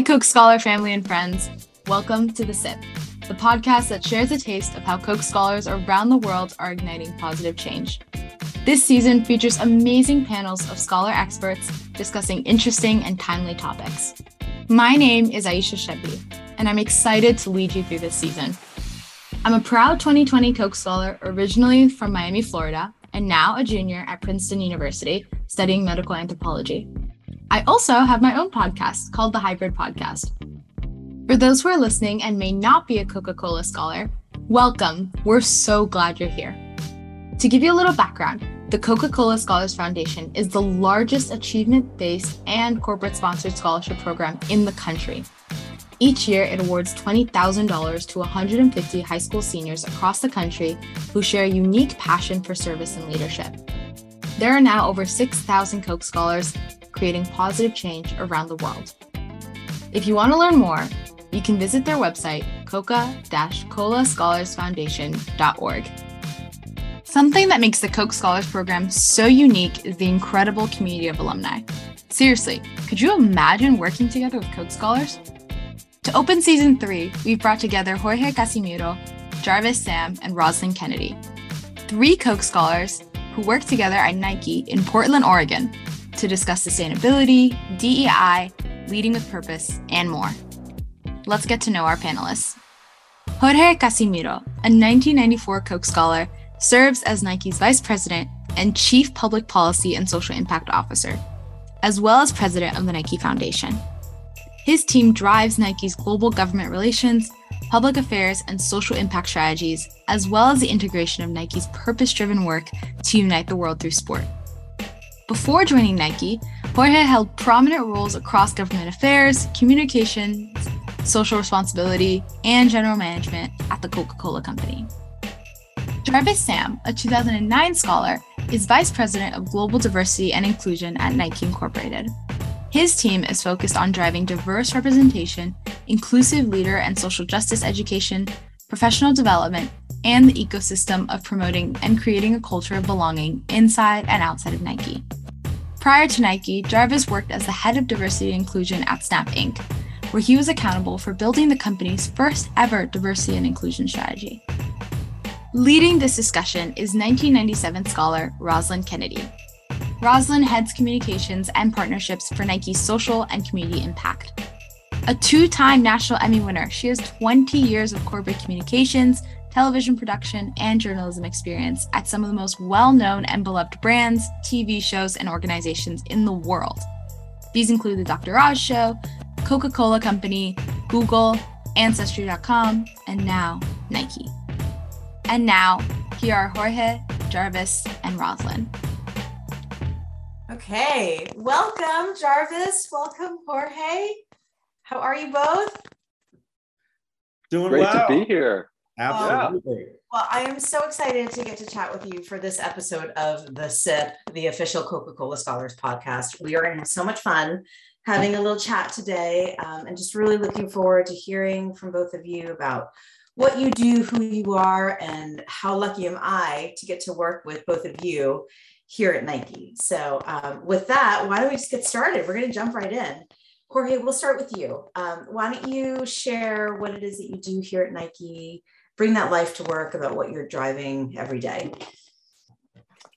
Hi, Coke Scholar family and friends. Welcome to The Sip, the podcast that shares a taste of how Coke Scholars around the world are igniting positive change. This season features amazing panels of scholar experts discussing interesting and timely topics. My name is Aisha Chebbi, and I'm excited to lead you through this season. I'm a proud 2020 Coke Scholar originally from Miami, Florida, and now a junior at Princeton University studying medical anthropology. I also have my own podcast called The Hybrid Podcast. For those who are listening and may not be a Coca Cola scholar, welcome. We're so glad you're here. To give you a little background, the Coca Cola Scholars Foundation is the largest achievement based and corporate sponsored scholarship program in the country. Each year, it awards $20,000 to 150 high school seniors across the country who share a unique passion for service and leadership. There are now over 6,000 Coke Scholars creating positive change around the world. If you want to learn more, you can visit their website, coca-colascholarsfoundation.org. Something that makes the Coke Scholars Program so unique is the incredible community of alumni. Seriously, could you imagine working together with Coke Scholars? To open season three, we've brought together Jorge Casimiro, Jarvis Sam, and Rosalyn Kennedy, three Coke Scholars who work together at Nike in Portland, Oregon, to discuss sustainability, DEI, leading with purpose, and more. Let's get to know our panelists. Jorge Casimiro, a 1994 Coke Scholar, serves as Nike's Vice President and Chief Public Policy and Social Impact Officer, as well as President of the Nike Foundation. His team drives Nike's global government relations, public affairs, and social impact strategies, as well as the integration of Nike's purpose driven work to unite the world through sport. Before joining Nike, Jorge held prominent roles across government affairs, communications, social responsibility, and general management at the Coca Cola Company. Jarvis Sam, a 2009 scholar, is Vice President of Global Diversity and Inclusion at Nike Incorporated. His team is focused on driving diverse representation, inclusive leader and social justice education, professional development, and the ecosystem of promoting and creating a culture of belonging inside and outside of Nike. Prior to Nike, Jarvis worked as the head of diversity and inclusion at Snap Inc., where he was accountable for building the company's first ever diversity and inclusion strategy. Leading this discussion is 1997 scholar Rosalyn Kennedy. Rosalyn heads communications and partnerships for Nike's social and community impact. A two time National Emmy winner, she has 20 years of corporate communications, television production, and journalism experience at some of the most well known and beloved brands, TV shows, and organizations in the world. These include The Dr. Oz Show, Coca Cola Company, Google, Ancestry.com, and now Nike. And now, here are Jorge, Jarvis, and Rosalyn. Okay, welcome, Jarvis. Welcome, Jorge. How are you both? Doing Great well. to be here. Absolutely. Well, I am so excited to get to chat with you for this episode of The SIP, the official Coca Cola Scholars podcast. We are going to have so much fun having a little chat today um, and just really looking forward to hearing from both of you about what you do, who you are, and how lucky am I to get to work with both of you here at Nike. So, um, with that, why don't we just get started? We're going to jump right in. Jorge, we'll start with you. Um, why don't you share what it is that you do here at Nike? Bring that life to work about what you're driving every day.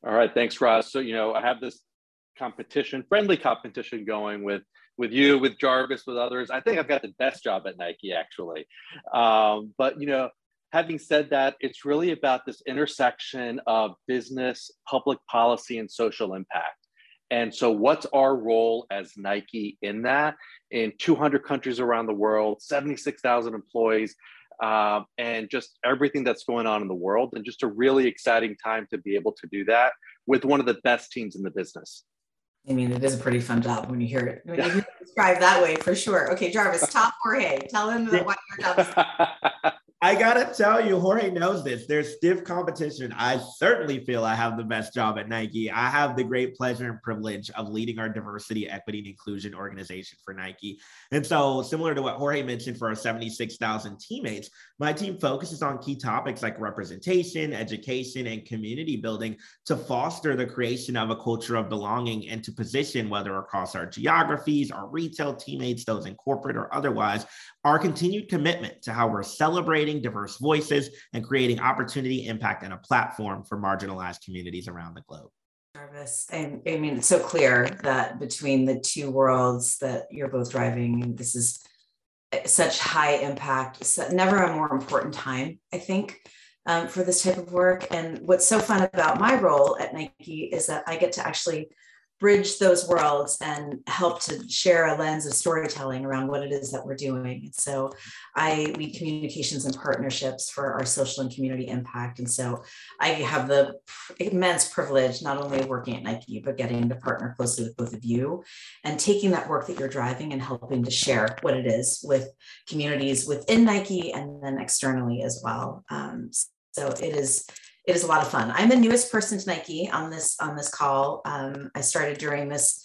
All right, thanks, Roz. So, you know, I have this competition, friendly competition going with with you, with Jarvis, with others. I think I've got the best job at Nike, actually. Um, but you know, having said that, it's really about this intersection of business, public policy, and social impact. And so, what's our role as Nike in that? In 200 countries around the world, 76,000 employees, um, and just everything that's going on in the world, and just a really exciting time to be able to do that with one of the best teams in the business. I mean, it is a pretty fun job when you hear it, when you hear it described that way for sure. Okay, Jarvis, top Jorge, tell him what your job is. I gotta tell you, Jorge knows this. There's stiff competition. I certainly feel I have the best job at Nike. I have the great pleasure and privilege of leading our diversity, equity, and inclusion organization for Nike. And so, similar to what Jorge mentioned for our 76,000 teammates, my team focuses on key topics like representation, education, and community building to foster the creation of a culture of belonging and to position, whether across our geographies, our retail teammates, those in corporate or otherwise, our continued commitment to how we're celebrating diverse voices and creating opportunity, impact, and a platform for marginalized communities around the globe. Jarvis, I, I mean, it's so clear that between the two worlds that you're both driving, this is such high impact, never a more important time, I think, um, for this type of work. And what's so fun about my role at Nike is that I get to actually bridge those worlds and help to share a lens of storytelling around what it is that we're doing. And so I lead communications and partnerships for our social and community impact. And so I have the immense privilege not only of working at Nike, but getting to partner closely with both of you and taking that work that you're driving and helping to share what it is with communities within Nike and then externally as well. Um, so it is it is a lot of fun. I'm the newest person to Nike on this on this call. Um, I started during this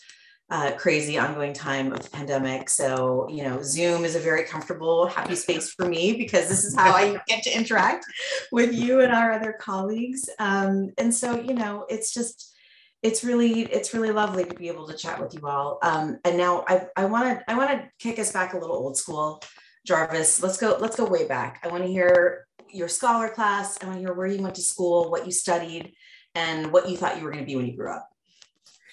uh, crazy ongoing time of the pandemic. So, you know, Zoom is a very comfortable, happy space for me because this is how I get to interact with you and our other colleagues. Um, and so, you know, it's just, it's really, it's really lovely to be able to chat with you all. Um, and now I, I want to, I want to kick us back a little old school, Jarvis. Let's go, let's go way back. I want to hear your scholar class. I want to hear where you went to school, what you studied, and what you thought you were going to be when you grew up.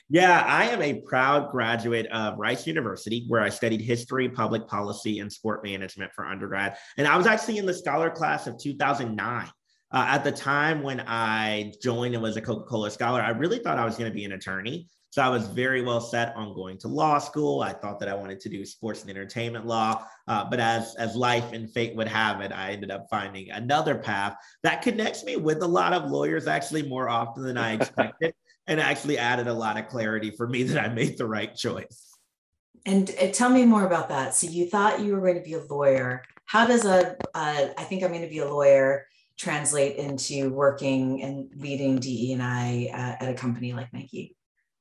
Yeah, I am a proud graduate of Rice University, where I studied history, public policy, and sport management for undergrad. And I was actually in the scholar class of 2009. Uh, at the time when I joined and was a Coca Cola scholar, I really thought I was going to be an attorney. So I was very well set on going to law school. I thought that I wanted to do sports and entertainment law, uh, but as as life and fate would have it, I ended up finding another path that connects me with a lot of lawyers, actually more often than I expected, and actually added a lot of clarity for me that I made the right choice. And uh, tell me more about that. So you thought you were going to be a lawyer. How does a uh, I think I'm going to be a lawyer translate into working and leading DE and I uh, at a company like Nike?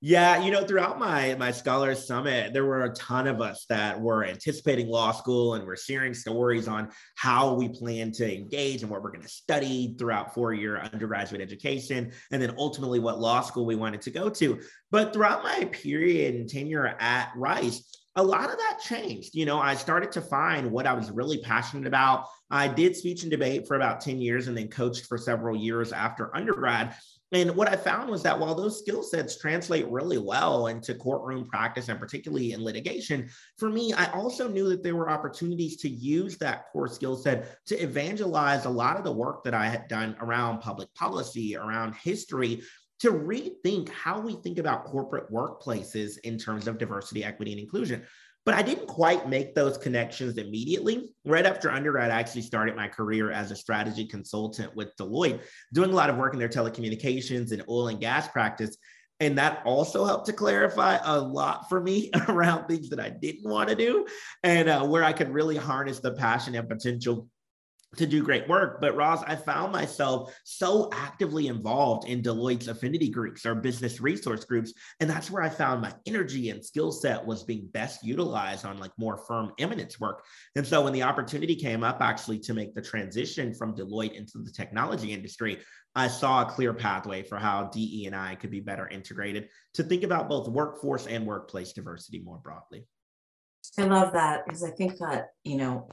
Yeah, you know, throughout my my Scholars Summit, there were a ton of us that were anticipating law school and we're sharing stories on how we plan to engage and what we're going to study throughout four year undergraduate education, and then ultimately what law school we wanted to go to. But throughout my period and tenure at Rice, a lot of that changed. You know, I started to find what I was really passionate about. I did speech and debate for about 10 years and then coached for several years after undergrad. And what I found was that while those skill sets translate really well into courtroom practice and particularly in litigation, for me, I also knew that there were opportunities to use that core skill set to evangelize a lot of the work that I had done around public policy, around history, to rethink how we think about corporate workplaces in terms of diversity, equity, and inclusion. But I didn't quite make those connections immediately. Right after undergrad, I actually started my career as a strategy consultant with Deloitte, doing a lot of work in their telecommunications and oil and gas practice. And that also helped to clarify a lot for me around things that I didn't want to do and uh, where I could really harness the passion and potential to do great work. But Roz, I found myself so actively involved in Deloitte's affinity groups or business resource groups. And that's where I found my energy and skill set was being best utilized on like more firm eminence work. And so when the opportunity came up actually to make the transition from Deloitte into the technology industry, I saw a clear pathway for how DE and I could be better integrated to think about both workforce and workplace diversity more broadly. I love that because I think that, you know,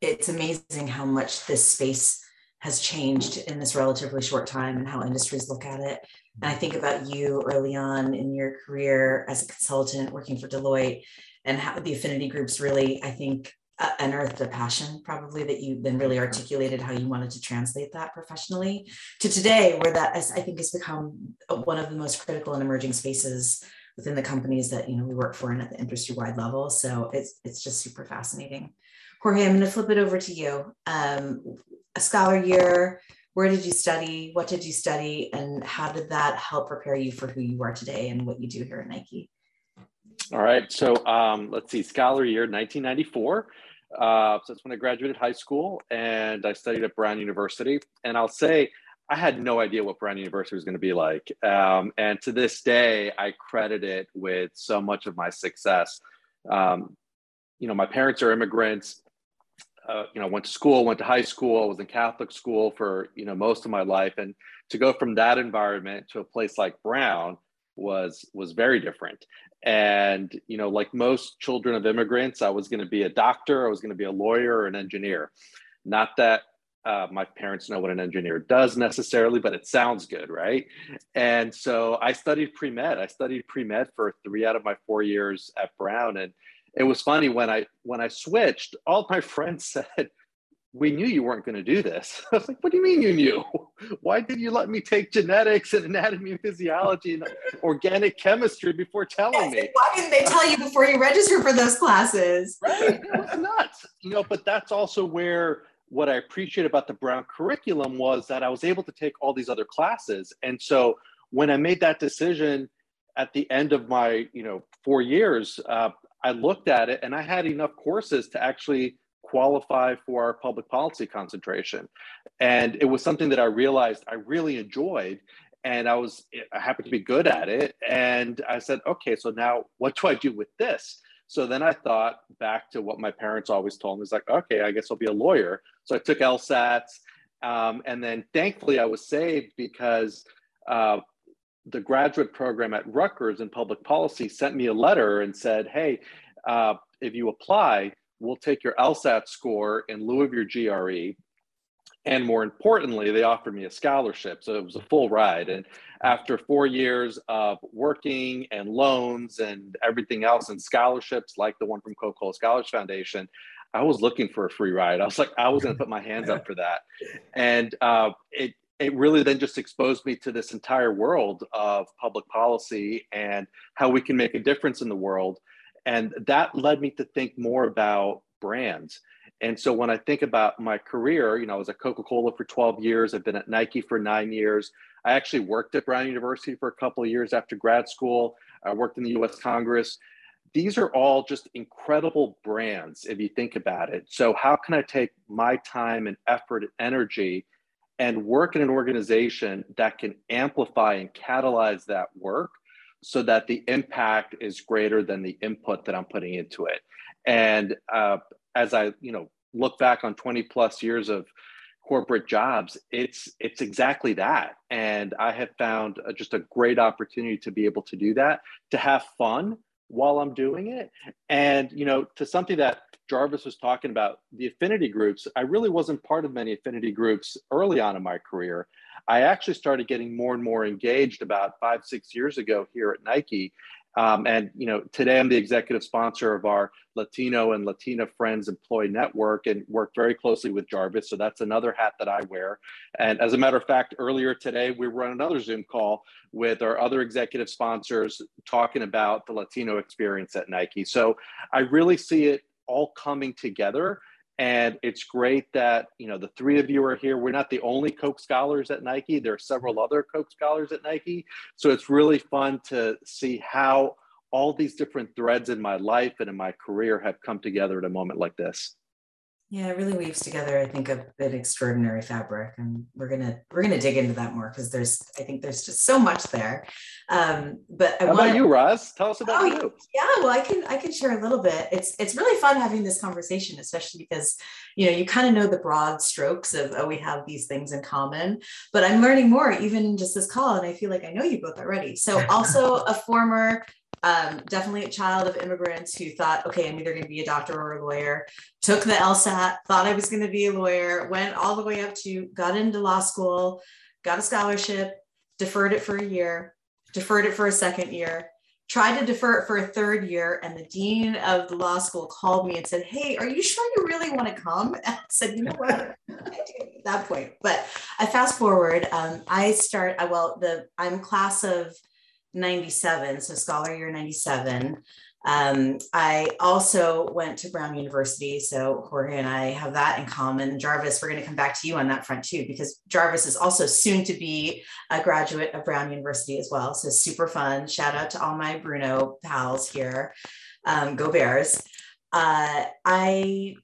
it's amazing how much this space has changed in this relatively short time and how industries look at it. And I think about you early on in your career as a consultant working for Deloitte and how the affinity groups really, I think, uh, unearthed a passion probably that you then really articulated how you wanted to translate that professionally to today, where that I think has become one of the most critical and emerging spaces within the companies that you know we work for and at the industry wide level. So it's it's just super fascinating. Jorge, I'm going to flip it over to you. Um, a scholar year, where did you study? What did you study? And how did that help prepare you for who you are today and what you do here at Nike? All right. So um, let's see, scholar year 1994. Uh, so that's when I graduated high school and I studied at Brown University. And I'll say, I had no idea what Brown University was going to be like. Um, and to this day, I credit it with so much of my success. Um, you know, my parents are immigrants. Uh, you know, went to school, went to high school, was in Catholic school for, you know, most of my life. And to go from that environment to a place like Brown was was very different. And, you know, like most children of immigrants, I was going to be a doctor, I was going to be a lawyer or an engineer. Not that uh, my parents know what an engineer does necessarily, but it sounds good, right? And so I studied pre med. I studied pre med for three out of my four years at Brown, and it was funny when I when I switched. All my friends said, "We knew you weren't going to do this." I was like, "What do you mean you knew? Why did you let me take genetics and anatomy and physiology and organic chemistry before telling me?" Why didn't they tell you before you registered for those classes? Right, it was nuts. You know, but that's also where what I appreciate about the Brown curriculum was that I was able to take all these other classes. And so when I made that decision at the end of my, you know, four years, uh, I looked at it and I had enough courses to actually qualify for our public policy concentration. And it was something that I realized I really enjoyed. And I was, I happened to be good at it. And I said, okay, so now what do I do with this? So then I thought back to what my parents always told me. It's like, okay, I guess I'll be a lawyer. So I took LSATs. Um, and then thankfully I was saved because uh, the graduate program at Rutgers in public policy sent me a letter and said, hey, uh, if you apply, we'll take your LSAT score in lieu of your GRE and more importantly they offered me a scholarship. So it was a full ride. And after four years of working and loans and everything else and scholarships like the one from coca-cola scholars foundation i was looking for a free ride. I was like i was going to put my hands up for that. And uh, it it really then just exposed me to this entire world of public policy and how we can make a difference in the world and that led me to think more about brands and so when I think about my career, you know, I was at Coca Cola for 12 years, I've been at Nike for nine years. I actually worked at Brown University for a couple of years after grad school. I worked in the US Congress. These are all just incredible brands if you think about it. So, how can I take my time and effort and energy and work in an organization that can amplify and catalyze that work so that the impact is greater than the input that I'm putting into it? And uh, as I, you know, look back on 20 plus years of corporate jobs, it's it's exactly that. And I have found a, just a great opportunity to be able to do that, to have fun while I'm doing it. And you know, to something that Jarvis was talking about, the affinity groups, I really wasn't part of many affinity groups early on in my career. I actually started getting more and more engaged about five, six years ago here at Nike. Um, and you know, today I'm the executive sponsor of our Latino and Latina Friends Employee Network, and work very closely with Jarvis. So that's another hat that I wear. And as a matter of fact, earlier today we were on another Zoom call with our other executive sponsors talking about the Latino experience at Nike. So I really see it all coming together and it's great that you know the three of you are here. We're not the only Coke scholars at Nike. There are several other Coke scholars at Nike. So it's really fun to see how all these different threads in my life and in my career have come together at a moment like this. Yeah, it really weaves together, I think, a, an extraordinary fabric, and we're gonna we're gonna dig into that more because there's I think there's just so much there. Um, but I how wanna, about you, Roz? Tell us about oh, you. Yeah, well, I can I can share a little bit. It's it's really fun having this conversation, especially because you know you kind of know the broad strokes of oh we have these things in common, but I'm learning more even in just this call, and I feel like I know you both already. So also a former um, definitely a child of immigrants who thought, okay, I'm either going to be a doctor or a lawyer. Took the LSAT, thought I was going to be a lawyer, went all the way up to, got into law school, got a scholarship, deferred it for a year, deferred it for a second year, tried to defer it for a third year. And the dean of the law school called me and said, Hey, are you sure you really want to come? And I said, You know what? at that point. But I fast forward. Um, I start, I, well, the I'm class of 97, so scholar year 97. Um, I also went to Brown University. So Jorge and I have that in common. Jarvis, we're going to come back to you on that front too, because Jarvis is also soon to be a graduate of Brown University as well. So super fun. Shout out to all my Bruno pals here. Um, go Bears. Uh, I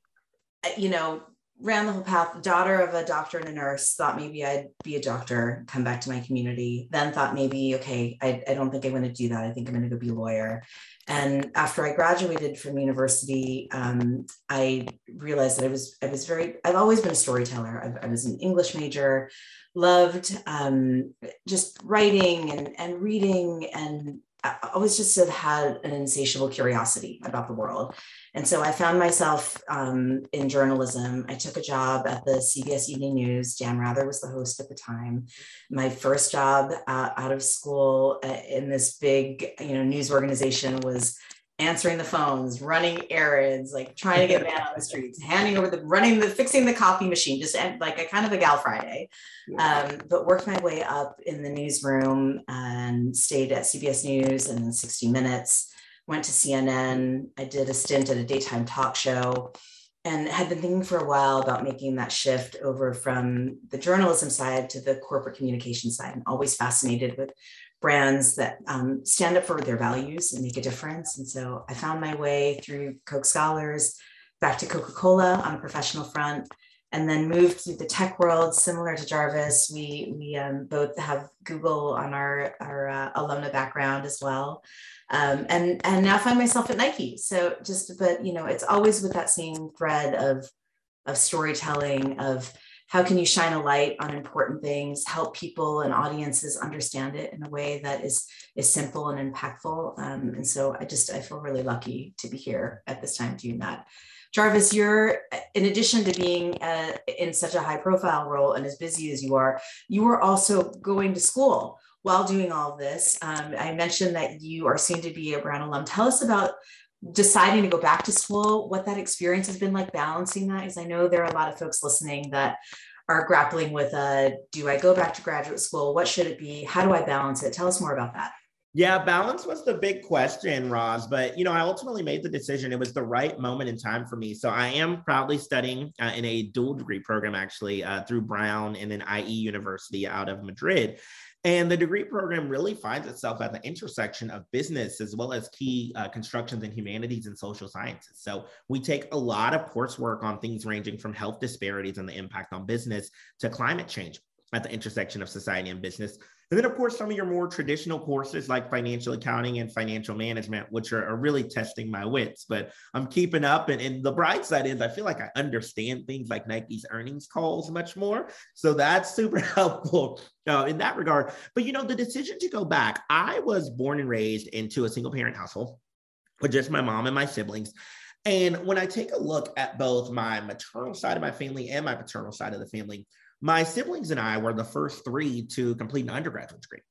you know, ran the whole path, daughter of a doctor and a nurse, thought maybe I'd be a doctor, come back to my community, then thought maybe, okay, I, I don't think I'm going to do that. I think I'm going to go be a lawyer. And after I graduated from university, um, I realized that I was, I was very, I've always been a storyteller. I, I was an English major, loved um, just writing and, and reading and I always just have had an insatiable curiosity about the world. And so I found myself um, in journalism. I took a job at the CBS Evening News. Dan Rather was the host at the time. My first job uh, out of school uh, in this big, you know, news organization was answering the phones, running errands, like trying to get man on the streets, handing over the running the fixing the copy machine, just like a kind of a gal Friday. Um, but worked my way up in the newsroom and stayed at CBS News and 60 Minutes. Went to CNN. I did a stint at a daytime talk show and had been thinking for a while about making that shift over from the journalism side to the corporate communication side. I'm always fascinated with brands that um, stand up for their values and make a difference. And so I found my way through Coke Scholars back to Coca Cola on a professional front, and then moved to the tech world. Similar to Jarvis, we we um, both have Google on our our uh, alumna background as well, um, and and now find myself at Nike. So just but you know, it's always with that same thread of of storytelling of how can you shine a light on important things help people and audiences understand it in a way that is is simple and impactful? Um, and so i just i feel really lucky to be here at this time doing that. Jarvis you're in addition to being uh, in such a high profile role and as busy as you are you are also going to school while doing all this. Um, i mentioned that you are soon to be a brown alum. Tell us about deciding to go back to school, what that experience has been like balancing that. Because I know there are a lot of folks listening that are grappling with uh, do I go back to graduate school? What should it be? How do I balance it? Tell us more about that. Yeah, balance was the big question, Roz. But you know, I ultimately made the decision. It was the right moment in time for me. So I am proudly studying uh, in a dual degree program, actually, uh, through Brown and then IE University out of Madrid. And the degree program really finds itself at the intersection of business as well as key uh, constructions in humanities and social sciences. So we take a lot of coursework on things ranging from health disparities and the impact on business to climate change at the intersection of society and business. And then, of course, some of your more traditional courses like financial accounting and financial management, which are, are really testing my wits. But I'm keeping up. And, and, the bright side is I feel like I understand things like Nike's earnings calls much more. So that's super helpful uh, in that regard. But, you know, the decision to go back, I was born and raised into a single parent household with just my mom and my siblings. And when I take a look at both my maternal side of my family and my paternal side of the family, my siblings and I were the first three to complete an undergraduate degree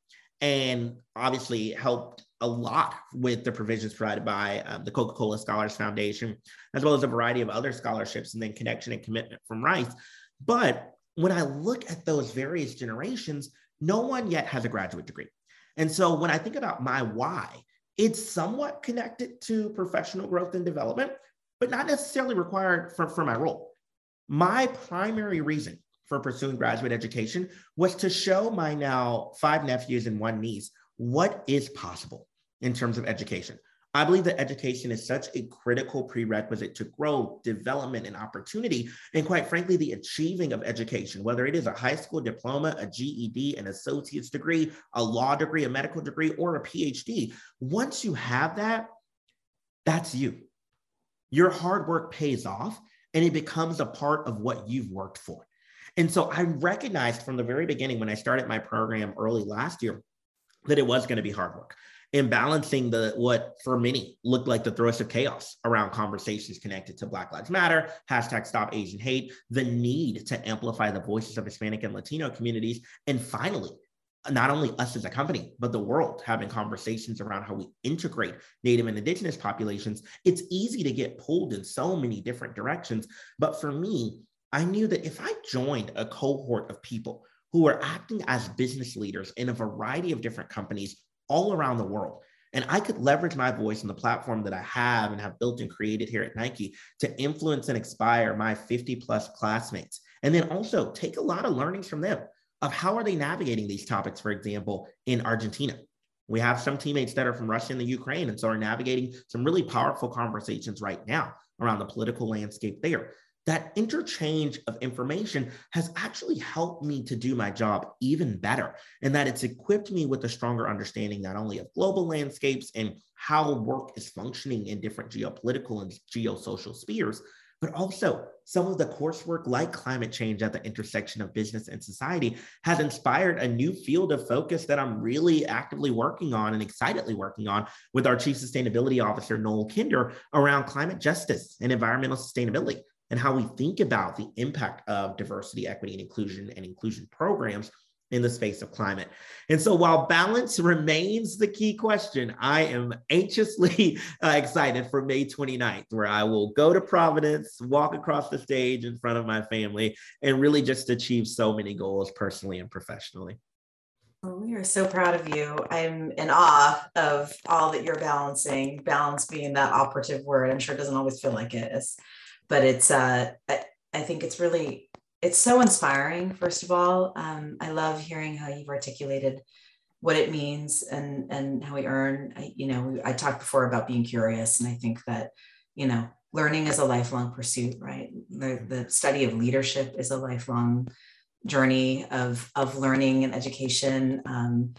and obviously helped a lot with the provisions provided by um, the Coca-Cola Scholars Foundation, as well as a variety of other scholarships and then connection and commitment from Rice. But when I look at those various generations, no one yet has a graduate degree. And so when I think about my why, it's somewhat connected to professional growth and development, but not necessarily required for, for my role. My primary reason for pursuing graduate education was to show my now five nephews and one niece what is possible in terms of education. I believe that education is such a critical prerequisite to growth, development, and opportunity. And quite frankly, the achieving of education, whether it is a high school diploma, a GED, an associate's degree, a law degree, a medical degree, or a PhD, once you have that, that's you. Your hard work pays off and it becomes a part of what you've worked for. And so I recognized from the very beginning when I started my program early last year that it was going to be hard work in balancing the what for many looked like the throes of chaos around conversations connected to Black Lives Matter, hashtag Stop Asian Hate, the need to amplify the voices of Hispanic and Latino communities, and finally, not only us as a company, but the world having conversations around how we integrate Native and Indigenous populations. It's easy to get pulled in so many different directions. But for me, I knew that if I joined a cohort of people who were acting as business leaders in a variety of different companies all around the world, and I could leverage my voice and the platform that I have and have built and created here at Nike to influence and inspire my 50 plus classmates. And then also take a lot of learnings from them of how are they navigating these topics, for example, in Argentina. We have some teammates that are from Russia and the Ukraine, and so are navigating some really powerful conversations right now around the political landscape there that interchange of information has actually helped me to do my job even better and that it's equipped me with a stronger understanding not only of global landscapes and how work is functioning in different geopolitical and geosocial spheres but also some of the coursework like climate change at the intersection of business and society has inspired a new field of focus that I'm really actively working on and excitedly working on with our Chief Sustainability Officer, Noel Kinder, around climate justice and environmental sustainability and how we think about the impact of diversity, equity, and inclusion and inclusion programs in the space of climate. And so while balance remains the key question, I am anxiously uh, excited for May 29th, where I will go to Providence, walk across the stage in front of my family, and really just achieve so many goals personally and professionally. Well, we are so proud of you. I'm in awe of all that you're balancing, balance being that operative word. I'm sure it doesn't always feel like it is, but it's, uh, I, I think it's really it's so inspiring first of all. Um, i love hearing how you've articulated what it means and and how we earn. I, you know i talked before about being curious and i think that you know learning is a lifelong pursuit right? The, the study of leadership is a lifelong journey of of learning and education. Um,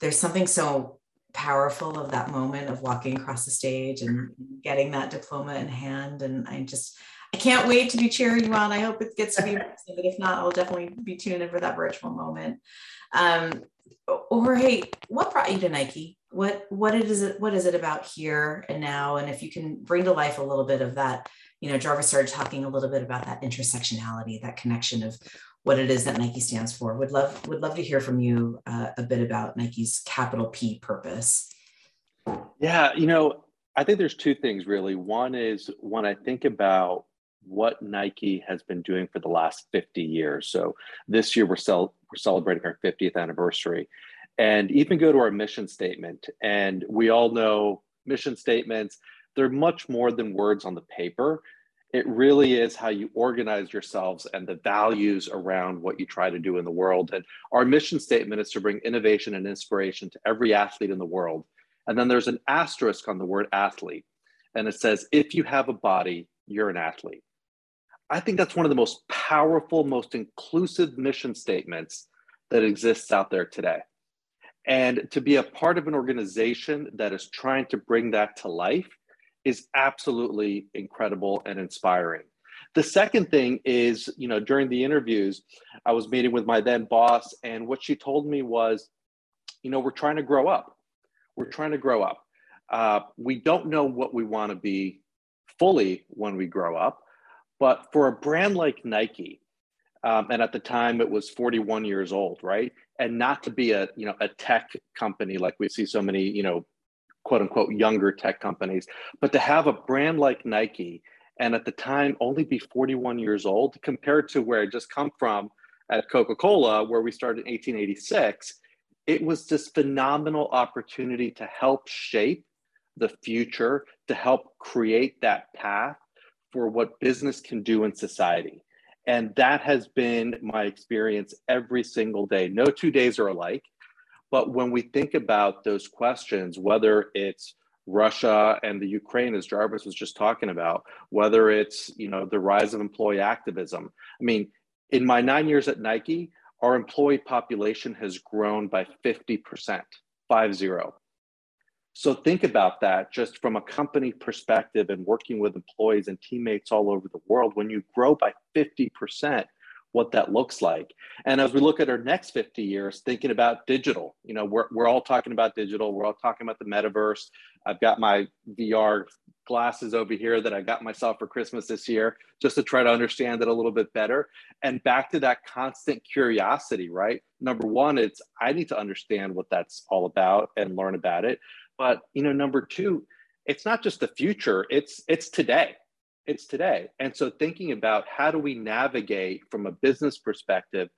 there's something so powerful of that moment of walking across the stage and getting that diploma in hand and i just I can't wait to be cheering you on. I hope it gets to be, but if not, I'll definitely be tuning in for that virtual moment. Um, Jorge, what brought you to Nike? What what is it? What is it about here and now? And if you can bring to life a little bit of that, you know, Jarvis started talking a little bit about that intersectionality, that connection of what it is that Nike stands for. Would love would love to hear from you uh, a bit about Nike's capital P purpose. Yeah, you know, I think there's two things really. One is when I think about what Nike has been doing for the last 50 years. So this year we're, cel- we're celebrating our 50th anniversary. And even go to our mission statement. And we all know mission statements, they're much more than words on the paper. It really is how you organize yourselves and the values around what you try to do in the world. And our mission statement is to bring innovation and inspiration to every athlete in the world. And then there's an asterisk on the word athlete. And it says, if you have a body, you're an athlete. I think that's one of the most powerful, most inclusive mission statements that exists out there today. And to be a part of an organization that is trying to bring that to life is absolutely incredible and inspiring. The second thing is, you know, during the interviews, I was meeting with my then boss, and what she told me was, you know, we're trying to grow up. We're trying to grow up. Uh, we don't know what we want to be fully when we grow up, but for a brand like Nike, um, and at the time it was 41 years old, right? And not to be a you know a tech company like we see so many you know quote unquote younger tech companies, but to have a brand like Nike and at the time only be 41 years old compared to where I just come from at Coca-Cola, where we started in 1886, it was this phenomenal opportunity to help shape the future, to help create that path for what business can do in society. And that has been my experience every single day. No two days are alike. But when we think about those questions, whether it's Russia and the Ukraine, as Jarvis was just talking about, whether it's you know the rise of employee activism. I mean, in my nine years at Nike, our employee population has grown by 50%, five zero. So think about that just from a company perspective and working with employees and teammates all over the world. When you grow by 50%, what that looks like. And as we look at our next 50 years, thinking about digital, you know, we're, we're all talking about digital, we're all talking about the metaverse. I've got my VR glasses over here that I got myself for Christmas this year, just to try to understand it a little bit better. And back to that constant curiosity, right? Number one, it's I need to understand what that's all about and learn about it. But you know, number two, it's not just the future, it's it's today. It's today. And so thinking about how do we navigate from a business perspective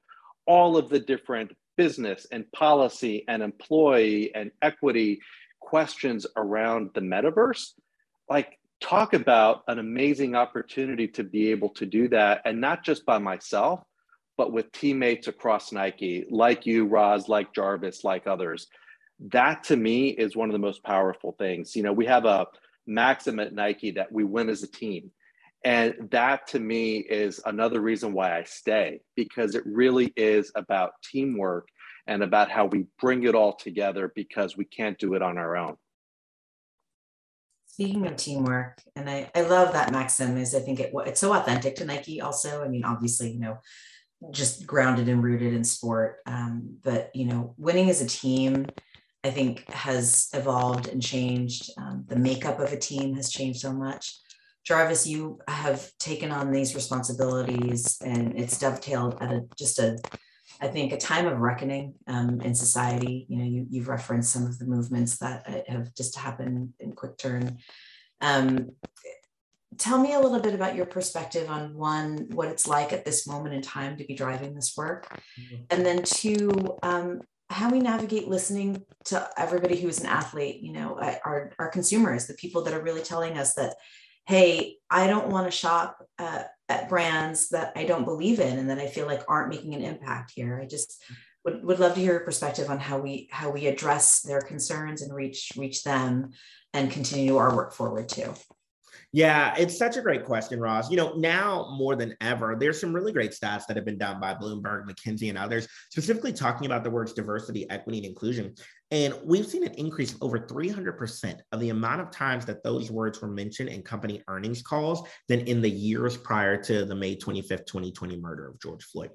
all of the different business and policy and employee and equity questions around the metaverse, like talk about an amazing opportunity to be able to do that and not just by myself but with teammates across Nike, like you, Roz, like Jarvis, like others that to me is one of the most powerful things. You know, we have a maxim at Nike that we win as a team. And that to me is another reason why I stay because it really is about teamwork and about how we bring it all together because we can't do it on our own. Speaking of teamwork, and I, I love that maxim is I think it, it's so authentic to Nike also. I mean, obviously, you know, just grounded and rooted in sport. Um, but, you know, winning as a team, I think has evolved and changed. Um, the makeup of a team has changed so much. Jarvis, you have taken on these responsibilities and it's dovetailed at a just a I think a time of reckoning um, in society. You know, you, you've referenced some of the movements that uh, have just happened in quick turn. Um, tell me a little bit about your perspective on one, what it's like at this moment in time to be driving this work, mm-hmm. and then two, um, how we navigate listening to everybody who is an athlete. You know, our our consumers, the people that are really telling us that hey, I don't want to shop uh, at brands that I don't believe in and that I feel like aren't making an impact here. I just would, would love to hear your perspective on how we how we address their concerns and reach reach them and continue our work forward too. Yeah, it's such a great question, Roz. You know, now more than ever, there's some really great stats that have been done by Bloomberg, McKinsey, and others, specifically talking about the words diversity, equity, and inclusion. And we've seen an increase of over 300% of the amount of times that those words were mentioned in company earnings calls than in the years prior to the May 25th, 2020 murder of George Floyd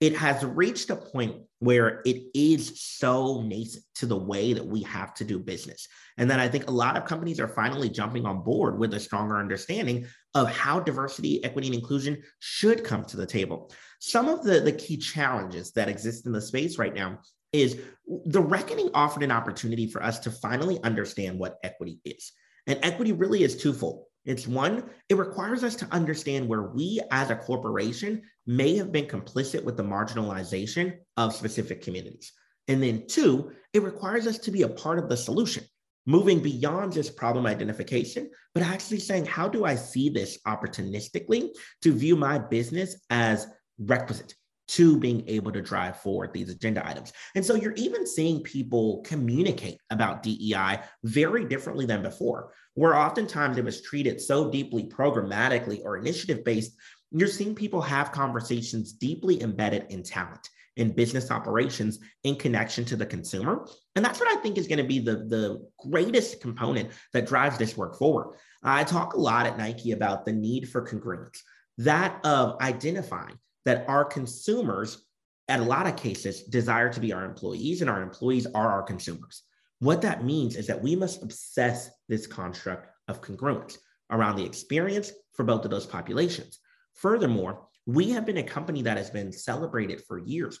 it has reached a point where it is so nascent to the way that we have to do business. And then I think a lot of companies are finally jumping on board with a stronger understanding of how diversity, equity, and inclusion should come to the table. Some of the, the key challenges that exist in the space right now is the reckoning offered an opportunity for us to finally understand what equity is. And equity really is twofold. It's one, it requires us to understand where we as a corporation may have been complicit with the marginalization of specific communities. And then two, it requires us to be a part of the solution, moving beyond just problem identification, but actually saying, how do I see this opportunistically to view my business as requisite to being able to drive forward these agenda items. And so you're even seeing people communicate about DEI very differently than before, where oftentimes it was treated so deeply programmatically or initiative based. You're seeing people have conversations deeply embedded in talent in business operations in connection to the consumer. And that's what I think is going to be the, the greatest component that drives this work forward. I talk a lot at Nike about the need for congruence, that of identifying that our consumers, at a lot of cases, desire to be our employees, and our employees are our consumers. What that means is that we must obsess this construct of congruence around the experience for both of those populations. Furthermore, we have been a company that has been celebrated for years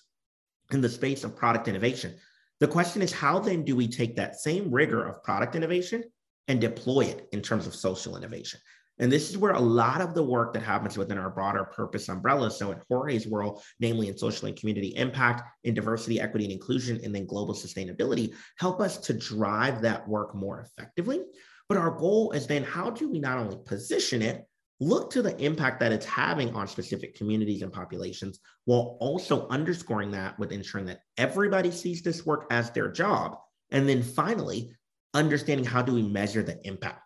in the space of product innovation. The question is, how then do we take that same rigor of product innovation and deploy it in terms of social innovation? And this is where a lot of the work that happens within our broader purpose umbrella. So in Jorge's world, namely in social and community impact, in diversity, equity, and inclusion, and then global sustainability, help us to drive that work more effectively. But our goal is then how do we not only position it, look to the impact that it's having on specific communities and populations, while also underscoring that with ensuring that everybody sees this work as their job. And then finally, understanding how do we measure the impact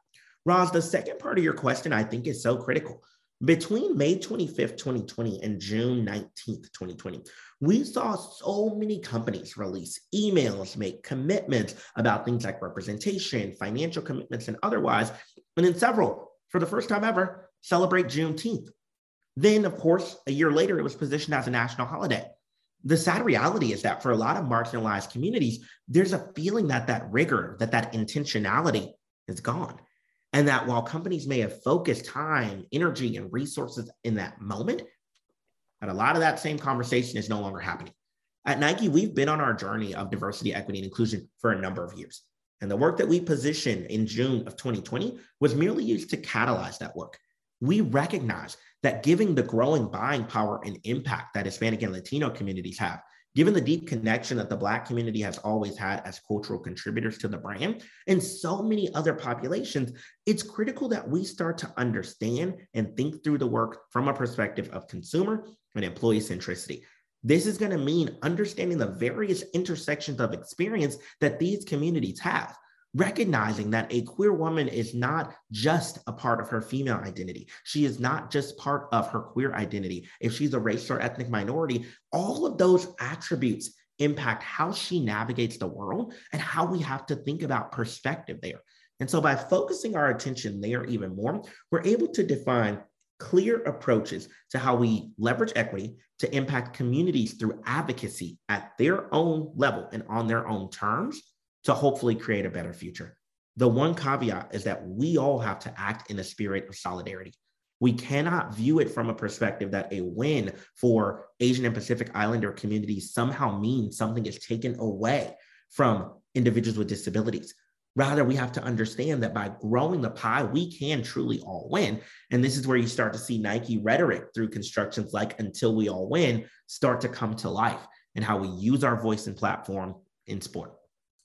Roz, the second part of your question I think is so critical. Between May 25th, 2020 and June 19th, 2020, we saw so many companies release emails, make commitments about things like representation, financial commitments, and otherwise. And then several, for the first time ever, celebrate Juneteenth. Then, of course, a year later, it was positioned as a national holiday. The sad reality is that for a lot of marginalized communities, there's a feeling that that rigor, that that intentionality is gone. And that while companies may have focused time, energy, and resources in that moment, that a lot of that same conversation is no longer happening. At Nike, we've been on our journey of diversity, equity, and inclusion for a number of years. And the work that we positioned in June of 2020 was merely used to catalyze that work. We recognize that given the growing buying power and impact that Hispanic and Latino communities have, given the deep connection that the Black community has always had as cultural contributors to the brand and so many other populations, it's critical that we start to understand and think through the work from a perspective of consumer and employee centricity. This is going to mean understanding the various intersections of experience that these communities have. Recognizing that a queer woman is not just a part of her female identity. She is not just part of her queer identity. If she's a race or ethnic minority, all of those attributes impact how she navigates the world and how we have to think about perspective there. And so by focusing our attention there even more, we're able to define clear approaches to how we leverage equity to impact communities through advocacy at their own level and on their own terms to hopefully create a better future. The one caveat is that we all have to act in a spirit of solidarity. We cannot view it from a perspective that a win for Asian and Pacific Islander communities somehow means something is taken away from individuals with disabilities. Rather, we have to understand that by growing the pie, we can truly all win. And this is where you start to see Nike rhetoric through constructions like Until We All Win start to come to life and how we use our voice and platform in sport.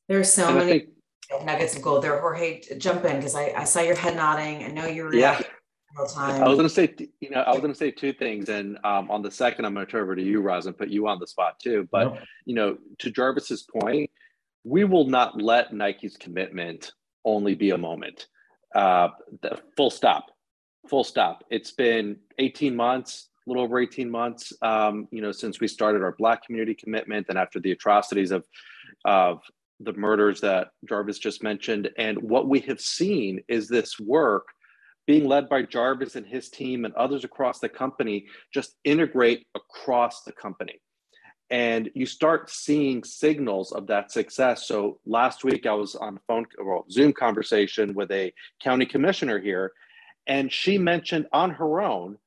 There's so and many think, nuggets of gold there. Jorge, jump in because I, I saw your head nodding. I know you were yeah. Time. I was going to say, you know, I was going to say two things, and um, on the second, I'm going to turn over to you, Roz, and put you on the spot too. But you know, to Jarvis's point, we will not let Nike's commitment only be a moment. Uh, the, full stop, full stop. It's been 18 months, a little over 18 months, um, you know, since we started our Black community commitment, and after the atrocities of of the murders that Jarvis just mentioned. And what we have seen is this work being led by Jarvis and his team and others across the company just integrate across the company. And you start seeing signals of that success. So last week I was on a phone well, Zoom conversation with a county commissioner here, and she mentioned on her own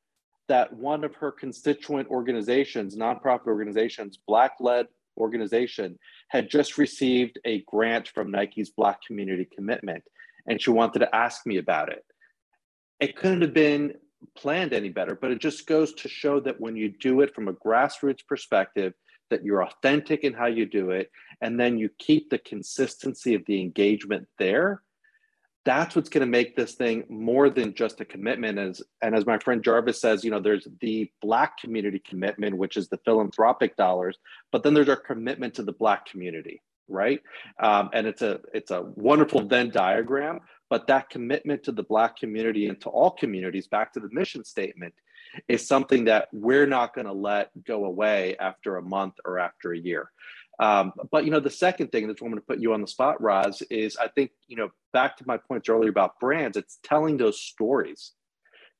that one of her constituent organizations, nonprofit organizations, Black led organization had just received a grant from Nike's Black Community Commitment, and she wanted to ask me about it. It couldn't have been planned any better, but it just goes to show that when you do it from a grassroots perspective, that you're authentic in how you do it, and then you keep the consistency of the engagement there, that's what's going to make this thing more than just a commitment as and as my friend jarvis says you know there's the black community commitment which is the philanthropic dollars but then there's our commitment to the black community right? Um, and it's a it's a wonderful venn diagram but that commitment to the black community and to all communities back to the mission statement is something that we're not going to let go away after a month or after a year um, but you know, the second thing that's going to put you on the spot, Roz, is I think you know back to my points earlier about brands. It's telling those stories,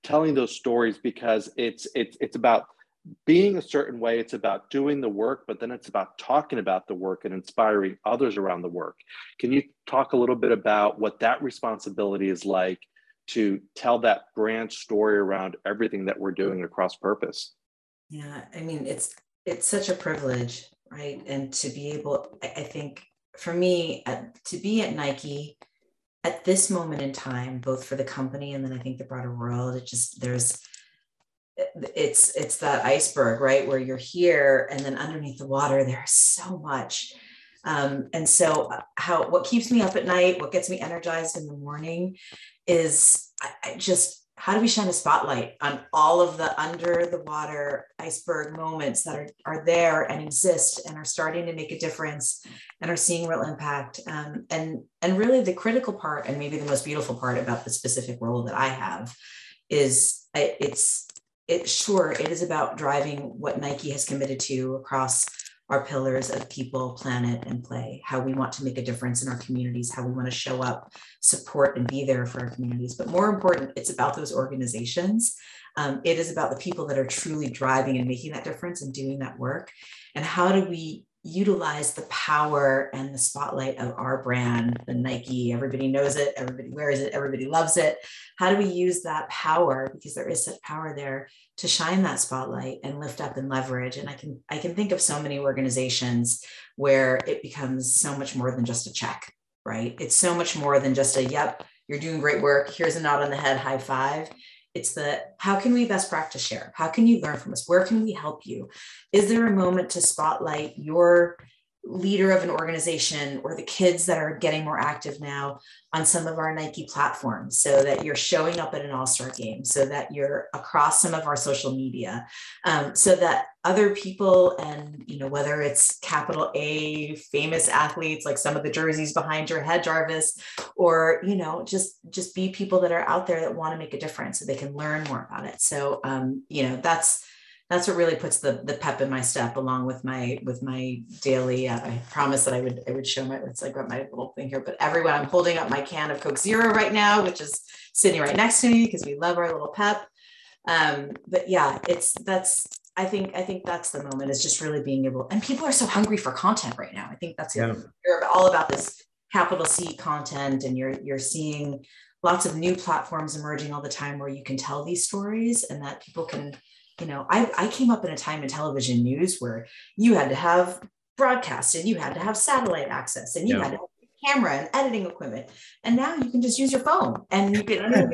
telling those stories because it's it's it's about being a certain way. It's about doing the work, but then it's about talking about the work and inspiring others around the work. Can you talk a little bit about what that responsibility is like to tell that brand story around everything that we're doing across purpose? Yeah, I mean, it's it's such a privilege right? And to be able, I think for me, at, to be at Nike at this moment in time, both for the company and then I think the broader world, it just, there's, it's it's that iceberg right where you're here and then underneath the water there's so much um, and so uh, how what keeps me up at night what gets me energized in the morning is I, I just how do we shine a spotlight on all of the under the water iceberg moments that are, are there and exist and are starting to make a difference and are seeing real impact? Um, and and really the critical part and maybe the most beautiful part about the specific role that i have is it's it sure it is about driving what nike has committed to across our pillars of people, planet, and play, how we want to make a difference in our communities, how we want to show up, support, and be there for our communities. But more important, it's about those organizations. Um, it is about the people that are truly driving and making that difference and doing that work. And how do we utilize the power and the spotlight of our brand, the Nike. Everybody knows it, everybody wears it, everybody loves it. How do we use that power because there is such power there to shine that spotlight and lift up and leverage and I can I can think of so many organizations where it becomes so much more than just a check, right? It's so much more than just a yep, you're doing great work, here's a nod on the head, high five it's the how can we best practice share? How can you learn from us? Where can we help you? Is there a moment to spotlight your leader of an organization or the kids that are getting more active now on some of our Nike platforms so that you're showing up at an all-star game, so that you're across some of our social media, um, so that other people and you know whether it's capital A famous athletes like some of the jerseys behind your head Jarvis or you know just just be people that are out there that want to make a difference so they can learn more about it. So um, you know that's that's what really puts the the pep in my step along with my with my daily uh, i promise that i would i would show my it's like got my little thing here but everyone i'm holding up my can of coke zero right now which is sitting right next to me because we love our little pep. Um but yeah it's that's i think i think that's the moment is just really being able and people are so hungry for content right now. I think that's yeah. you're all about this capital c content and you're you're seeing lots of new platforms emerging all the time where you can tell these stories and that people can you know, I, I came up in a time in television news where you had to have broadcast and you had to have satellite access and you yeah. had to have camera and editing equipment. And now you can just use your phone and you can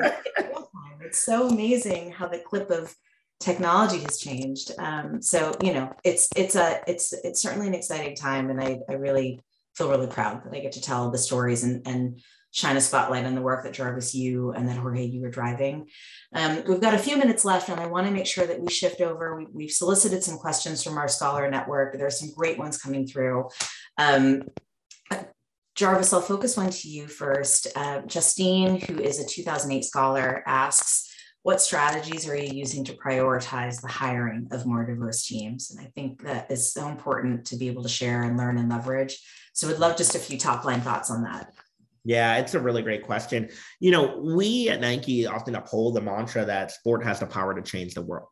it's so amazing how the clip of technology has changed. Um, so you know, it's it's a it's it's certainly an exciting time, and I I really feel really proud that I get to tell the stories and and shine a spotlight on the work that Jarvis, you and then Jorge, you were driving. Um, we've got a few minutes left, and I want to make sure that we shift over. We, have solicited some questions from our scholar network. There are some great ones coming through. Um, Jarvis, I'll focus one to you first. Uh, Justine, who is a 2008 scholar, asks, what strategies are you using to prioritize the hiring of more diverse teams? And I think that is so important to be able to share and learn and leverage. So we'd love just a few top line thoughts on that. Yeah, it's a really great question. You know, we at Nike often uphold the mantra that sport has the power to change the world.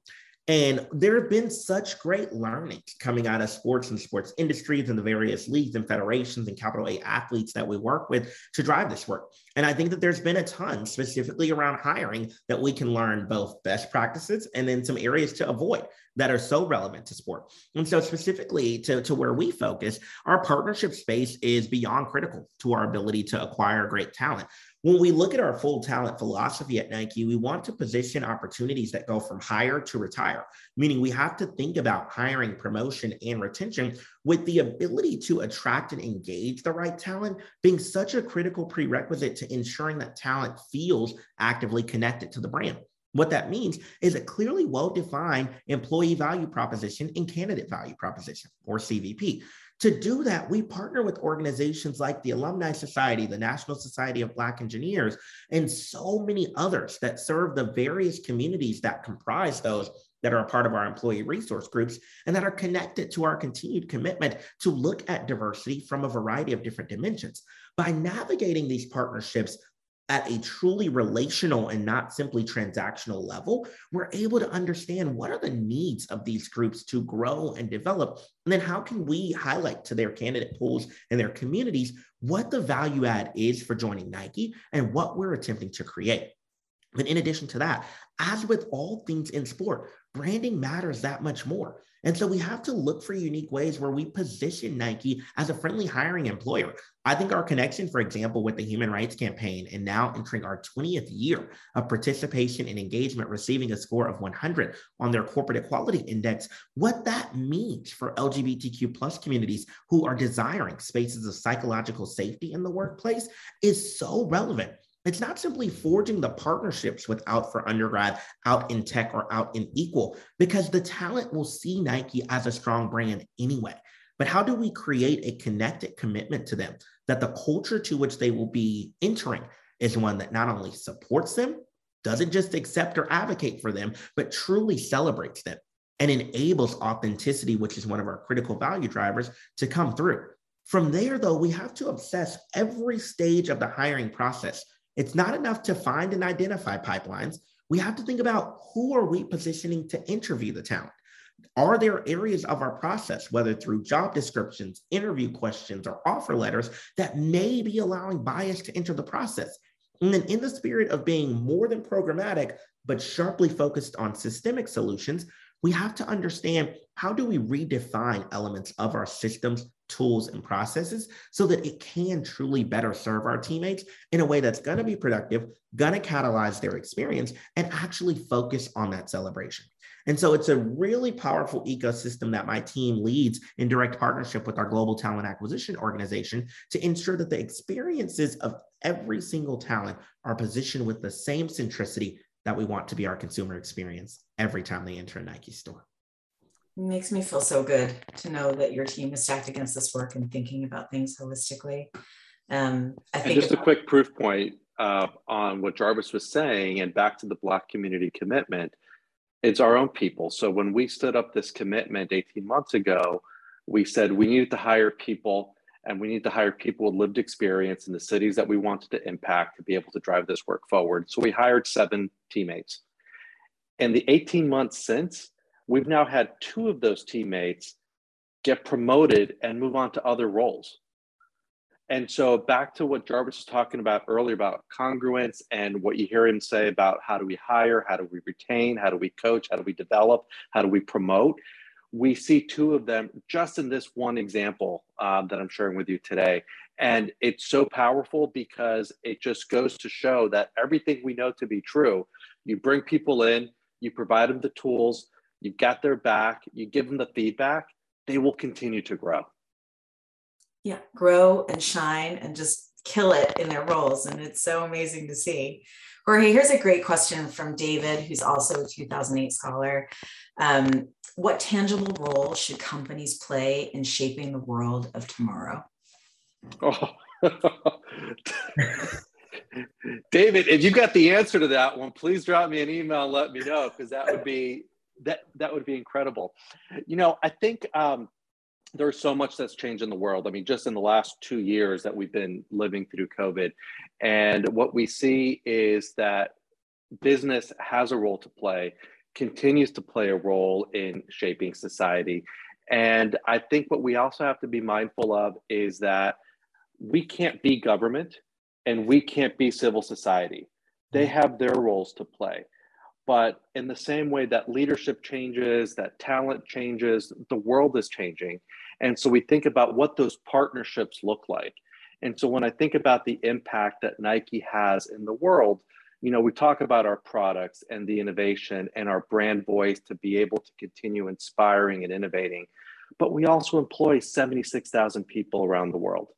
And there have been such great learnings coming out of sports and sports industries and the various leagues and federations and capital A athletes that we work with to drive this work. And I think that there's been a ton specifically around hiring that we can learn both best practices and then some areas to avoid that are so relevant to sport. And so, specifically to, to where we focus, our partnership space is beyond critical to our ability to acquire great talent. When we look at our full talent philosophy at Nike, we want to position opportunities that go from hire to retire, meaning we have to think about hiring, promotion, and retention with the ability to attract and engage the right talent being such a critical prerequisite to ensuring that talent feels actively connected to the brand. What that means is a clearly well defined employee value proposition and candidate value proposition, or CVP. To do that, we partner with organizations like the Alumni Society, the National Society of Black Engineers, and so many others that serve the various communities that comprise those that are a part of our employee resource groups and that are connected to our continued commitment to look at diversity from a variety of different dimensions. By navigating these partnerships at a truly relational and not simply transactional level, we're able to understand what are the needs of these groups to grow and develop. And then how can we highlight to their candidate pools and their communities what the value add is for joining Nike and what we're attempting to create. But in addition to that, as with all things in sport, branding matters that much more. And so we have to look for unique ways where we position Nike as a friendly hiring employer. I think our connection, for example, with the Human Rights Campaign and now entering our 20th year of participation and engagement, receiving a score of 100 on their corporate equality index, what that means for LGBTQ plus communities who are desiring spaces of psychological safety in the workplace is so relevant. It's not simply forging the partnerships with Out for Undergrad, Out in Tech, or Out & Equal, because the talent will see Nike as a strong brand anyway. But how do we create a connected commitment to them that the culture to which they will be entering is one that not only supports them, doesn't just accept or advocate for them, but truly celebrates them and enables authenticity, which is one of our critical value drivers, to come through. From there, though, we have to obsess every stage of the hiring process it's not enough to find and identify pipelines. We have to think about who are we positioning to interview the talent? Are there areas of our process, whether through job descriptions, interview questions, or offer letters, that may be allowing bias to enter the process? And then, in the spirit of being more than programmatic, but sharply focused on systemic solutions, we have to understand how do we redefine elements of our systems, tools, and processes so that it can truly better serve our teammates in a way that's going to be productive, going to catalyze their experience, and actually focus on that celebration. And so it's a really powerful ecosystem that my team leads in direct partnership with our global talent acquisition organization to ensure that the experiences of every single talent are positioned with the same centricity that we want to be our consumer experience every time they enter a Nike store. It makes me feel so good to know that your team is stacked against this work and thinking about things holistically. Um, I think and just about- a quick proof point uh, on what Jarvis was saying, and back to the Black community commitment, it's our own people. So when we stood up this commitment 18 months ago, we said we needed to hire people and we need to hire people with lived experience in the cities that we wanted to impact to be able to drive this work forward. So we hired seven teammates. In the 18 months since, we've now had two of those teammates get promoted and move on to other roles. And so back to what Jarvis was talking about earlier about congruence and what you hear him say about how do we hire, how do we retain, how do we coach, how do we develop, how do we promote we see two of them just in this one example um, that I'm sharing with you today. And it's so powerful because it just goes to show that everything we know to be true, you bring people in, you provide them the tools, you get their back, you give them the feedback, they will continue to grow. Yeah, grow and shine and just kill it in their roles. And it's so amazing to see. Jorge, here's a great question from David, who's also a 2008 scholar. Um, what tangible role should companies play in shaping the world of tomorrow? Oh. David, if you got the answer to that one, please drop me an email and let me know because that would be that that would be incredible. You know, I think um, there's so much that's changed in the world. I mean, just in the last two years that we've been living through COVID, and what we see is that business has a role to play continues to play a role in shaping society. And I think what we also have to be mindful of is that we can't be government and we can't be civil society. They mm-hmm. have their roles to play. But in the same way that leadership changes, that talent changes, the world is changing. And so we think about what those partnerships look like. And so when I think about the impact that Nike has in the world, you know, we talk about our products and the innovation and our brand voice to be able to continue inspiring and innovating. But we also employ 76,000 people around the world.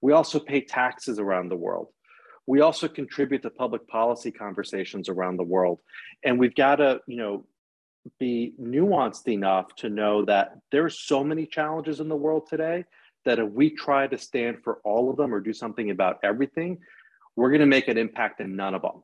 We also pay taxes around the world. We also contribute to public policy conversations around the world. And we've got to, you know, be nuanced enough to know that there's so many challenges in the world today that if we try to stand for all of them or do something about everything, we're going to make an impact in none of them.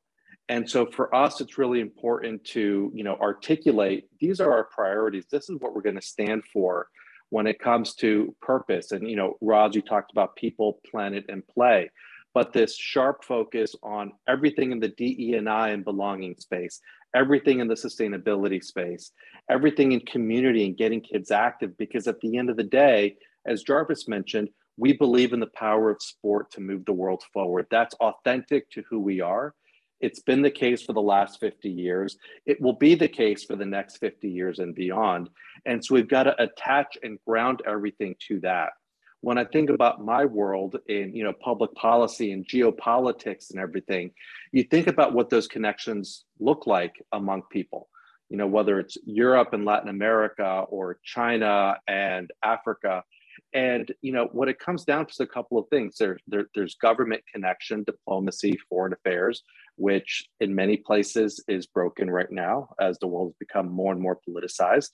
And so for us, it's really important to, you know, articulate these are our priorities. This is what we're going to stand for when it comes to purpose. And, you know, Roz, you talked about people, planet, and play. But this sharp focus on everything in the DE and I and belonging space, everything in the sustainability space, everything in community and getting kids active. Because at the end of the day, as Jarvis mentioned, we believe in the power of sport to move the world forward. That's authentic to who we are. It's been the case for the last 50 years. It will be the case for the next 50 years and beyond. And so we've got to attach and ground everything to that. When I think about my world in you know public policy and geopolitics and everything, you think about what those connections look like among people. You know, whether it's Europe and Latin America or China and Africa, and you know what it comes down to is a couple of things there, there, there's government connection diplomacy foreign affairs which in many places is broken right now as the world has become more and more politicized.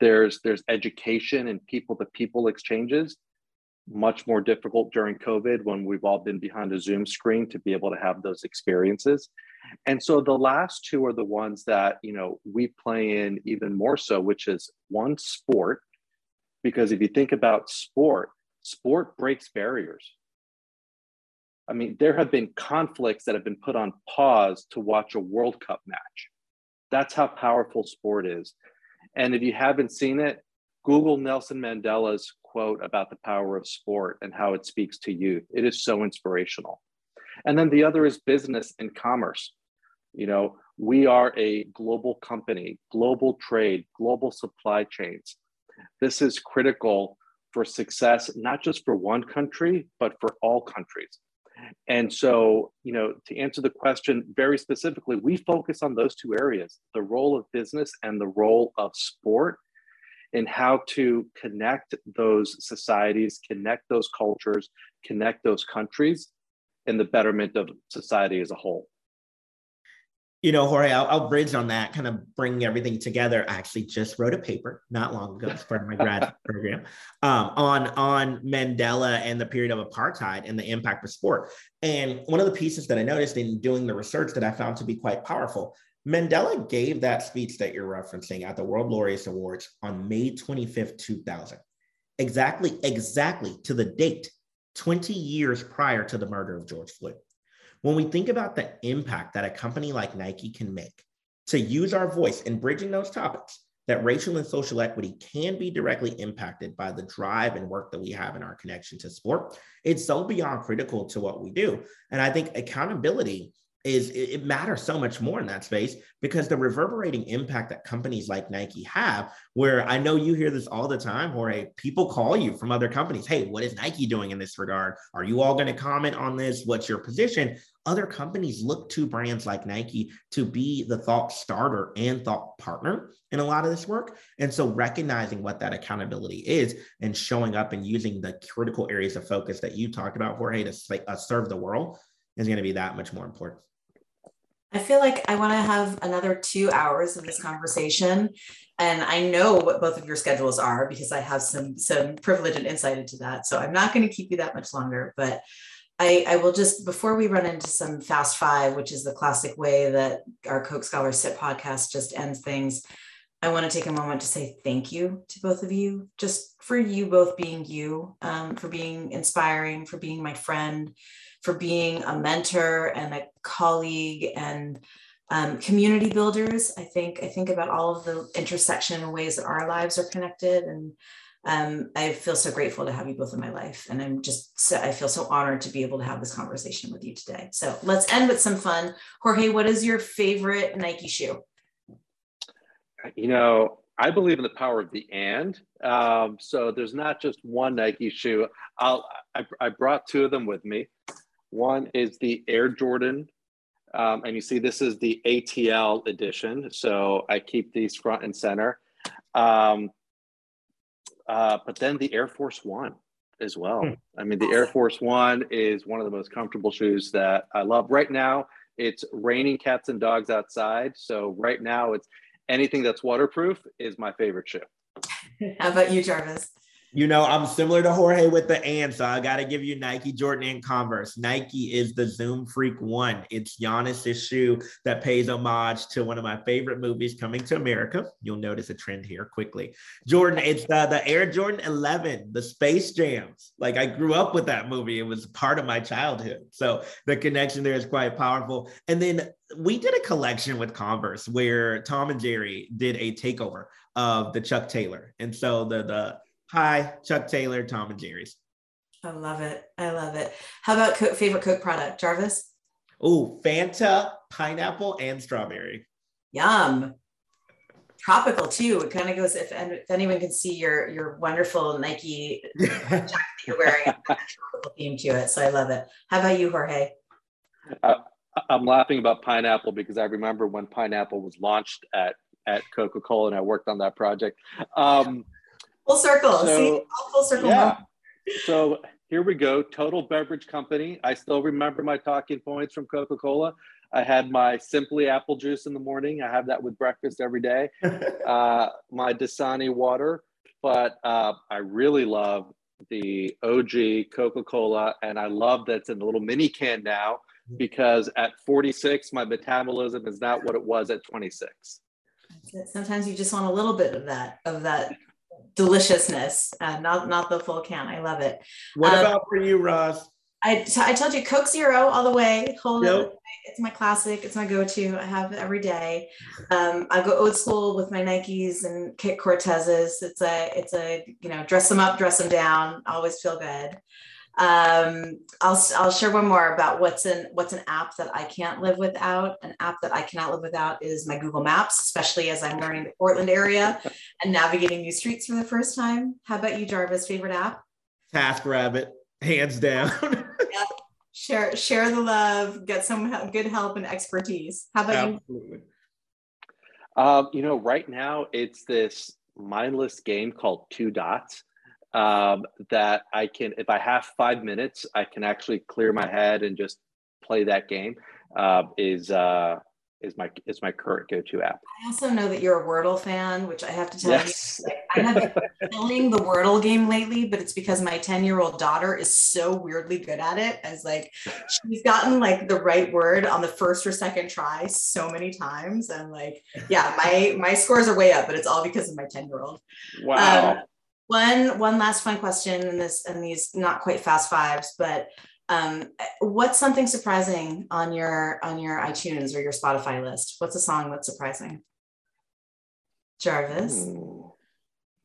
There's there's education and people to people exchanges, much more difficult during COVID when we've all been behind a Zoom screen to be able to have those experiences. And so the last two are the ones that you know we play in even more so, which is one sport, because if you think about sport, sport breaks barriers I mean, there have been conflicts that have been put on pause to watch a World Cup match. That's how powerful sport is. And if you haven't seen it, Google Nelson Mandela's quote about the power of sport and how it speaks to youth. It is so inspirational. And then the other is business and commerce. You know, we are a global company, global trade, global supply chains. This is critical for success, not just for one country, but for all countries. And so, you know, to answer the question very specifically, we focus on those two areas the role of business and the role of sport and how to connect those societies, connect those cultures, connect those countries in the betterment of society as a whole. You know, Jorge, I'll, I'll, bridge on that, kind of bring everything together. I actually just wrote a paper not long ago as part of my grad program um, on on Mandela and the period of apartheid and the impact of sport. And one of the pieces that I noticed in doing the research that I found to be quite powerful, Mandela gave that speech that you're referencing at the World Laureates Awards on May 25th, 2000. Exactly, exactly to the date, 20 years prior to the murder of George Floyd. When we think about the impact that a company like Nike can make to use our voice in bridging those topics, that racial and social equity can be directly impacted by the drive and work that we have in our connection to sport. It's so beyond critical to what we do. And I think accountability is it matters so much more in that space because the reverberating impact that companies like Nike have, where I know you hear this all the time, Jorge, people call you from other companies. Hey, what is Nike doing in this regard? Are you all going to comment on this? What's your position? Other companies look to brands like Nike to be the thought starter and thought partner in a lot of this work. And so recognizing what that accountability is and showing up and using the critical areas of focus that you talked about, Jorge, to uh, serve the world is going to be that much more important. I feel like I want to have another two hours of this conversation. And I know what both of your schedules are because I have some some privilege and insight into that. So I'm not going to keep you that much longer. But I, I will just before we run into some fast five, which is the classic way that our Coke Scholar SIP podcast just ends things. I want to take a moment to say thank you to both of you, just for you both being you, um, for being inspiring, for being my friend, for being a mentor and a colleague and um, community builders. I think I think about all of the intersection and ways that our lives are connected, and um, I feel so grateful to have you both in my life. And I'm just so, I feel so honored to be able to have this conversation with you today. So let's end with some fun. Jorge, what is your favorite Nike shoe? You know, I believe in the power of the and. Um, so there's not just one Nike shoe. I'll I, I brought two of them with me. One is the Air Jordan, um, and you see this is the ATL edition. So I keep these front and center. Um, uh, but then the Air Force One as well. Hmm. I mean, the Air Force One is one of the most comfortable shoes that I love. Right now, it's raining cats and dogs outside. So right now, it's anything that's waterproof is my favorite shoe. How about you, Jarvis? You know, I'm similar to Jorge with the and, so I got to give you Nike, Jordan, and Converse. Nike is the Zoom Freak One. It's Giannis's shoe that pays homage to one of my favorite movies coming to America. You'll notice a trend here quickly. Jordan, it's the, the Air Jordan 11, the Space Jams. Like I grew up with that movie. It was part of my childhood. So the connection there is quite powerful. And then we did a collection with Converse where Tom and Jerry did a takeover of the Chuck Taylor. And so the the Hi, Chuck Taylor, Tom and Jerry's. I love it. I love it. How about co- favorite Coke product, Jarvis? Oh, Fanta, pineapple, and strawberry. Yum. Tropical too. It kind of goes if, if anyone can see your your wonderful Nike jacket that you're wearing, tropical theme to it. So I love it. How about you, Jorge? Uh, I'm laughing about pineapple because I remember when pineapple was launched at at Coca Cola, and I worked on that project. Um, Full circle. So, See, full circle. Yeah. So here we go. Total beverage company. I still remember my talking points from Coca Cola. I had my Simply apple juice in the morning. I have that with breakfast every day. uh, my Dasani water, but uh, I really love the OG Coca Cola, and I love that it's in the little mini can now because at 46, my metabolism is not what it was at 26. Sometimes you just want a little bit of that of that deliciousness, uh, not not the full can. I love it. What um, about for you, Roz? I, t- I told you Coke Zero all the way. Hold yep. It's my classic. It's my go-to. I have it every day. Um, I go old school with my Nikes and Kit Cortezes. It's a it's a you know dress them up, dress them down. Always feel good. Um, I'll I'll share one more about what's an what's an app that I can't live without. An app that I cannot live without is my Google Maps, especially as I'm learning the Portland area and navigating new streets for the first time. How about you, Jarvis? Favorite app? Task Rabbit, hands down. yeah. Share share the love, get some good help and expertise. How about Absolutely. you? Um, you know, right now it's this mindless game called Two Dots um, that I can, if I have five minutes, I can actually clear my head and just play that game. Uh, is uh, is my is my current go-to app. I also know that you're a Wordle fan, which I have to tell yes. you, I have been playing the Wordle game lately, but it's because my 10-year-old daughter is so weirdly good at it. As like she's gotten like the right word on the first or second try so many times. And like, yeah, my my scores are way up, but it's all because of my 10-year-old. Wow. Um, one one last fun question in this and these not quite fast fives, but um, what's something surprising on your on your iTunes or your Spotify list? What's a song that's surprising? Jarvis.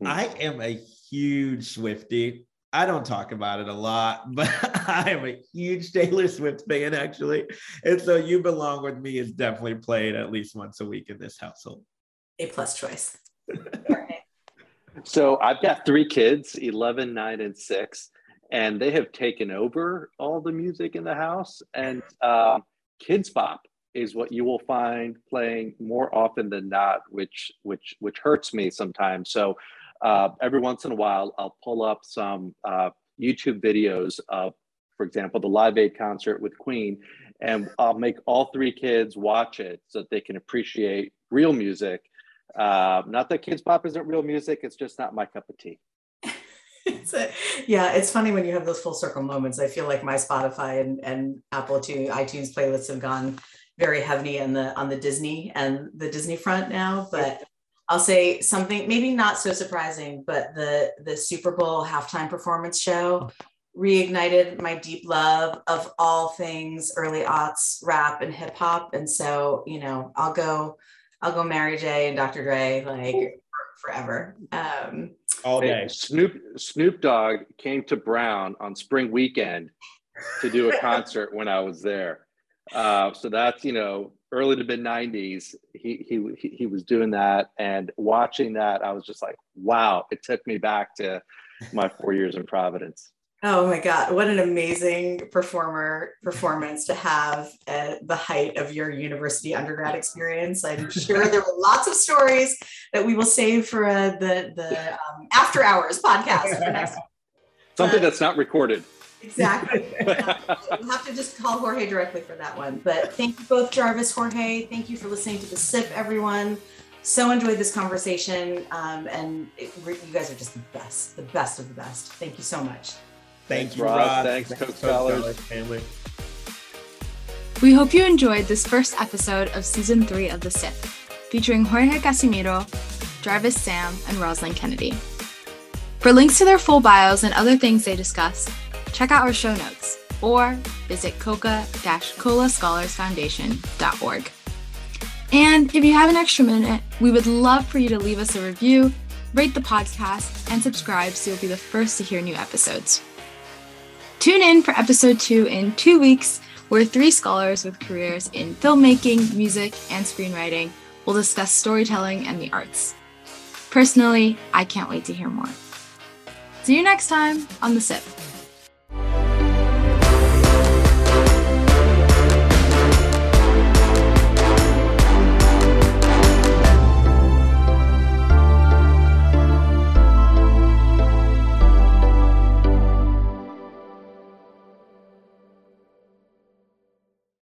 I am a huge Swiftie. I don't talk about it a lot, but I am a huge Taylor Swift fan, actually. And so You Belong With Me is definitely played at least once a week in this household. A plus choice. So I've got three kids 11, 9, and 6, and they have taken over all the music in the house. And uh, Kidz Bop is what you will find playing more often than not, which which which hurts me sometimes. So uh, every once in a while, I'll pull up some uh, YouTube videos of, for example, the Live Aid concert with Queen, and I'll make all three kids watch it so that they can appreciate real music uh, not that Kidz Bop isn't real music, it's just not my cup of tea. it's a, yeah, it's funny when you have those full circle moments. I feel like my Spotify and, and Apple to iTunes playlists have gone very heavy on the on the Disney and the Disney front now. But I'll say something maybe not so surprising, but the the Super Bowl halftime performance show reignited my deep love of all things early aughts rap and hip hop. And so, you know, I'll go I'll go Mary J and Dr. Dre like forever. Um, All day. Snoop Snoop Dogg came to Brown on spring weekend to do a concert when I was there. Uh, so that's you know early to mid '90s. He he he was doing that, and watching that, I was just like, wow! It took me back to my four years in Providence. Oh my God, what an amazing performer performance to have at the height of your university undergrad experience. I'm sure there were lots of stories that we will save for uh, the, the um, after hours podcast. Next, Something that's not recorded. Exactly. we'll have to just call Jorge directly for that one. But thank you both, Jarvis, Jorge. Thank you for listening to the SIP, everyone. So enjoyed this conversation. Um, and it, you guys are just the best, the best of the best. Thank you so much. Thank Thanks, you, Rod. Rod. Thanks, Thanks Coke Scholars family. We hope you enjoyed this first episode of season three of The SIP, featuring Jorge Casimiro, Jarvis Sam, and Rosalyn Kennedy. For links to their full bios and other things they discuss, check out our show notes or visit coca-cola scholarsfoundation.org. And if you have an extra minute, we would love for you to leave us a review, rate the podcast, and subscribe so you'll be the first to hear new episodes. Tune in for episode two in two weeks, where three scholars with careers in filmmaking, music, and screenwriting will discuss storytelling and the arts. Personally, I can't wait to hear more. See you next time on The SIP.